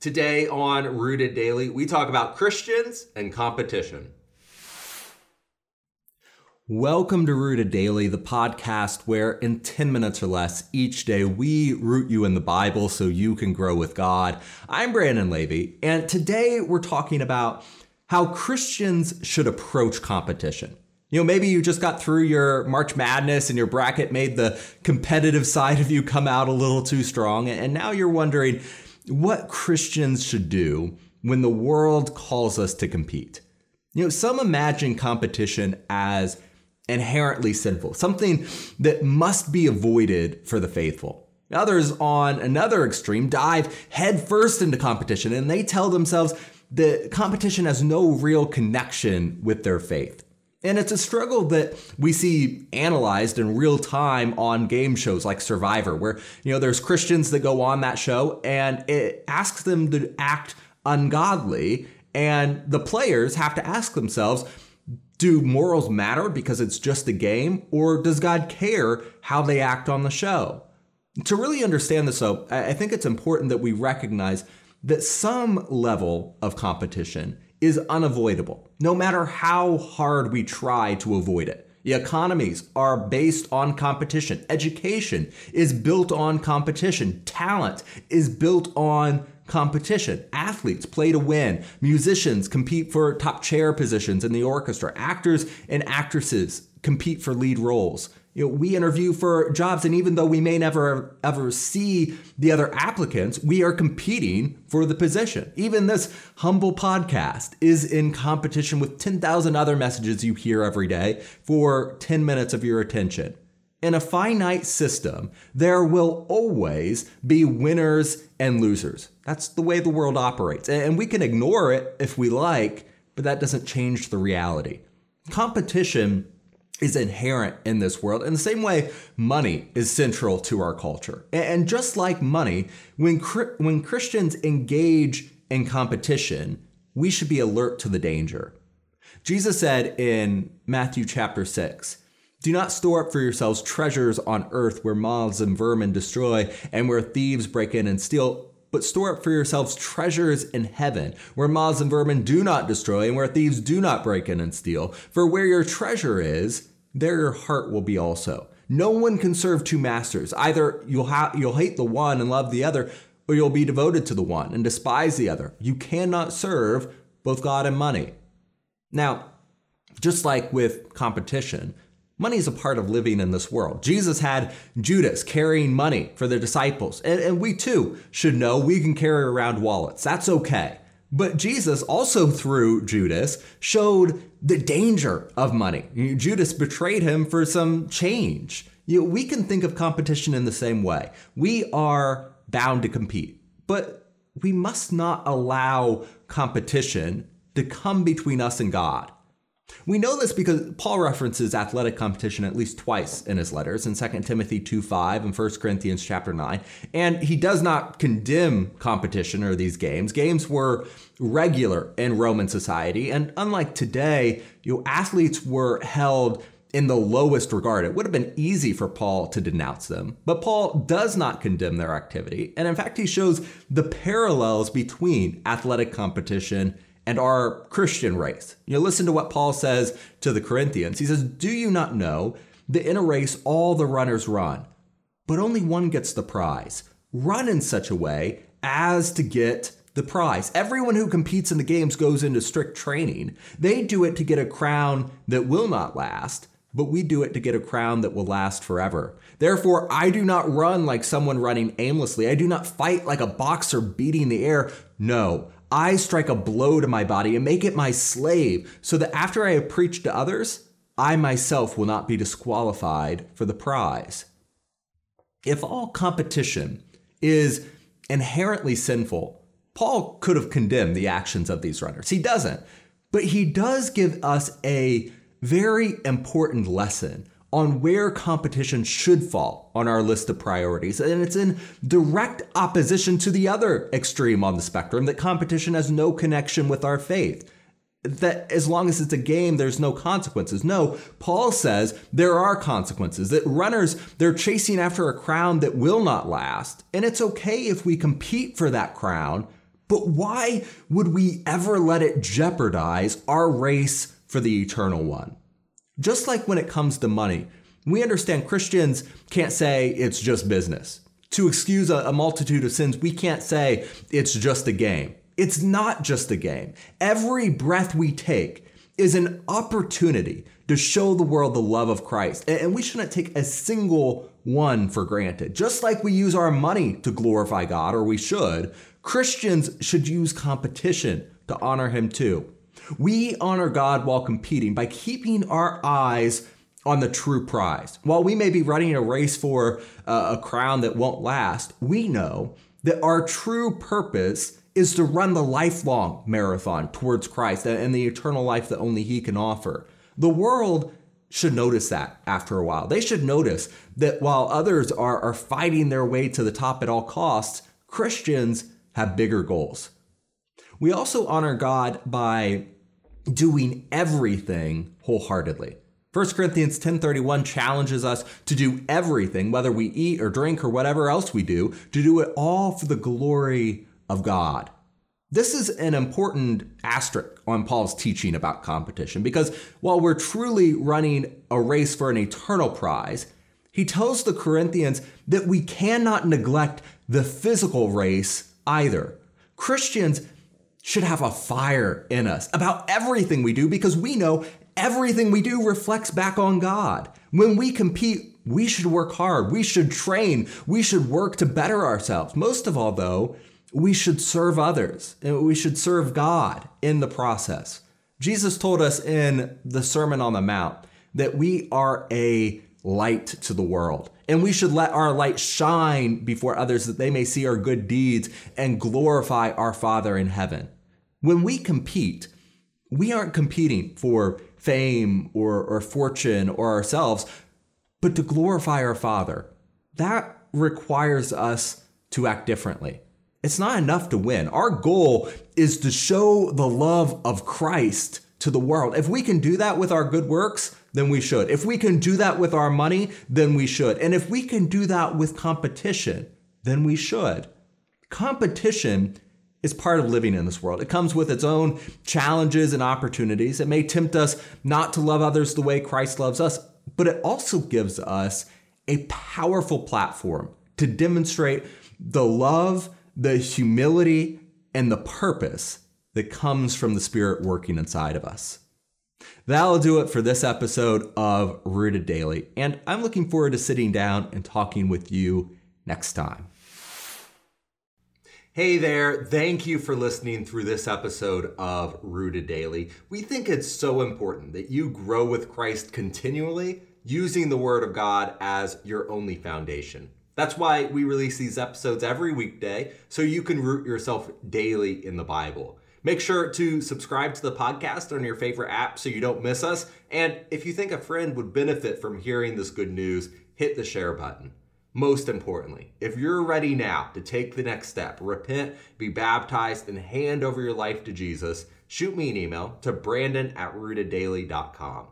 Today on Rooted Daily, we talk about Christians and competition. Welcome to Rooted Daily, the podcast where in 10 minutes or less each day we root you in the Bible so you can grow with God. I'm Brandon Levy, and today we're talking about how Christians should approach competition. You know, maybe you just got through your March Madness and your bracket made the competitive side of you come out a little too strong, and now you're wondering, what Christians should do when the world calls us to compete. You know, some imagine competition as inherently sinful, something that must be avoided for the faithful. Others, on another extreme, dive headfirst into competition and they tell themselves that competition has no real connection with their faith. And it's a struggle that we see analyzed in real time on game shows like Survivor, where you know there's Christians that go on that show and it asks them to act ungodly, and the players have to ask themselves, do morals matter because it's just a game, or does God care how they act on the show? To really understand this, though, I think it's important that we recognize that some level of competition is unavoidable, no matter how hard we try to avoid it. The economies are based on competition. Education is built on competition. Talent is built on competition. Athletes play to win. Musicians compete for top chair positions in the orchestra. Actors and actresses compete for lead roles you know, we interview for jobs, and even though we may never ever see the other applicants, we are competing for the position. Even this humble podcast is in competition with 10,000 other messages you hear every day for 10 minutes of your attention. In a finite system, there will always be winners and losers. That's the way the world operates. And we can ignore it if we like, but that doesn't change the reality. Competition is inherent in this world. In the same way, money is central to our culture. And just like money, when, when Christians engage in competition, we should be alert to the danger. Jesus said in Matthew chapter 6, do not store up for yourselves treasures on earth where moths and vermin destroy and where thieves break in and steal, but store up for yourselves treasures in heaven, where moths and vermin do not destroy, and where thieves do not break in and steal. For where your treasure is, there your heart will be also. No one can serve two masters. Either you'll ha- you'll hate the one and love the other, or you'll be devoted to the one and despise the other. You cannot serve both God and money. Now, just like with competition, money is a part of living in this world. Jesus had Judas carrying money for the disciples, and, and we too should know we can carry around wallets. That's okay. But Jesus also through Judas showed the danger of money. Judas betrayed him for some change. You know, we can think of competition in the same way. We are bound to compete, but we must not allow competition to come between us and God. We know this because Paul references athletic competition at least twice in his letters in 2 Timothy 2:5 and 1 Corinthians chapter 9, and he does not condemn competition or these games. Games were regular in Roman society, and unlike today, you know, athletes were held in the lowest regard. It would have been easy for Paul to denounce them, but Paul does not condemn their activity. And in fact, he shows the parallels between athletic competition and our Christian race. You know, listen to what Paul says to the Corinthians. He says, Do you not know that in a race all the runners run, but only one gets the prize? Run in such a way as to get the prize. Everyone who competes in the games goes into strict training. They do it to get a crown that will not last, but we do it to get a crown that will last forever. Therefore, I do not run like someone running aimlessly. I do not fight like a boxer beating the air. No, I strike a blow to my body and make it my slave, so that after I have preached to others, I myself will not be disqualified for the prize. If all competition is inherently sinful, Paul could have condemned the actions of these runners. He doesn't, but he does give us a very important lesson on where competition should fall on our list of priorities. And it's in direct opposition to the other extreme on the spectrum that competition has no connection with our faith. That as long as it's a game, there's no consequences. No, Paul says there are consequences. That runners, they're chasing after a crown that will not last. And it's okay if we compete for that crown, But why would we ever let it jeopardize our race for the eternal one? Just like when it comes to money, we understand Christians can't say it's just business. To excuse a, multitude of sins, we can't say it's just a game. It's not just a game. Every breath we take is an opportunity to show the world the love of Christ. And we shouldn't take a single one for granted. Just like we use our money to glorify God, or we should, Christians should use competition to honor Him too. We honor God while competing by keeping our eyes on the true prize. While we may be running a race for uh, a crown that won't last, we know that our true purpose is to run the lifelong marathon towards Christ and the eternal life that only He can offer. The world should notice that after a while. They should notice that while others are, are fighting their way to the top at all costs, Christians have bigger goals. We also honor God by doing everything wholeheartedly. 1 Corinthians 10:31 challenges us to do everything whether we eat or drink or whatever else we do to do it all for the glory of God. This is an important asterisk on Paul's teaching about competition because while we're truly running a race for an eternal prize, he tells the Corinthians that we cannot neglect the physical race either. Christians should have a fire in us about everything we do because we know everything we do reflects back on God. When we compete, we should work hard. We should train. We should work to better ourselves. Most of all, though, we should serve others and we should serve God in the process. Jesus told us in the Sermon on the Mount that we are a light to the world and we should let our light shine before others that they may see our good deeds and glorify our Father in heaven. When we compete, we aren't competing for fame or, or fortune or ourselves, but to glorify our Father. That requires us to act differently. It's not enough to win. Our goal is to show the love of Christ to the world. If we can do that with our good works, then we should. If we can do that with our money, then we should. And if we can do that with competition, then we should. Competition is part of living in this world. It comes with its own challenges and opportunities. It may tempt us not to love others the way Christ loves us, but it also gives us a powerful platform to demonstrate the love the humility and the purpose that comes from the Spirit working inside of us. That'll do it for this episode of Rooted Daily, and I'm looking forward to sitting down and talking with you next time. Hey there, thank you for listening through this episode of Rooted Daily. We think it's so important that you grow with Christ continually using the Word of God as your only foundation. That's why we release these episodes every weekday so you can root yourself daily in the Bible. Make sure to subscribe to the podcast on your favorite app so you don't miss us. And if you think a friend would benefit from hearing this good news, hit the share button. Most importantly, if you're ready now to take the next step, repent, be baptized, and hand over your life to Jesus, shoot me an email to brandon at rooteddaily.com.